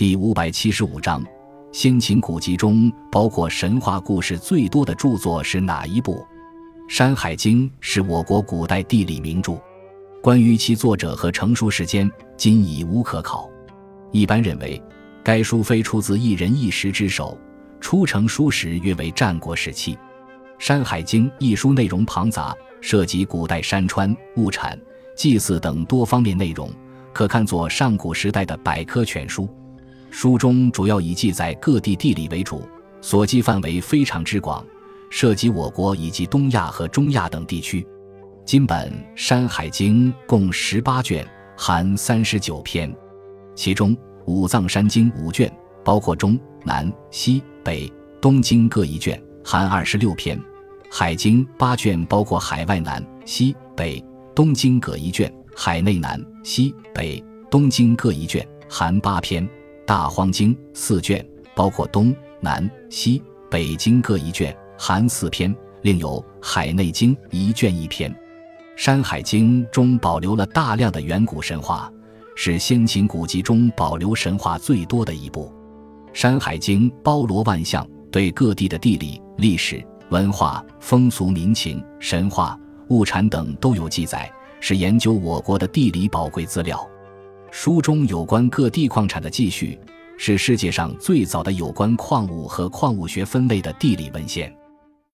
第五百七十五章，先秦古籍中包括神话故事最多的著作是哪一部？《山海经》是我国古代地理名著，关于其作者和成书时间，今已无可考。一般认为，该书非出自一人一时之手，出成书时约为战国时期。《山海经》一书内容庞杂，涉及古代山川、物产、祭祀等多方面内容，可看作上古时代的百科全书。书中主要以记载各地地理为主，所记范围非常之广，涉及我国以及东亚和中亚等地区。今本《山海经》共十八卷，含三十九篇，其中五藏山经五卷，包括中南西北东经各一卷，含二十六篇。海经八卷，包括海外南、西、北、东经各一卷；海内南、西、北、东经各一卷，含八篇；大荒经四卷，包括东南、西、北经各一卷，含四篇；另有海内经一卷一篇。《山海经》中保留了大量的远古神话，是先秦古籍中保留神话最多的一部。《山海经》包罗万象，对各地的地理、历史。文化、风俗民情、神话、物产等都有记载，是研究我国的地理宝贵资料。书中有关各地矿产的记叙，是世界上最早的有关矿物和矿物学分类的地理文献。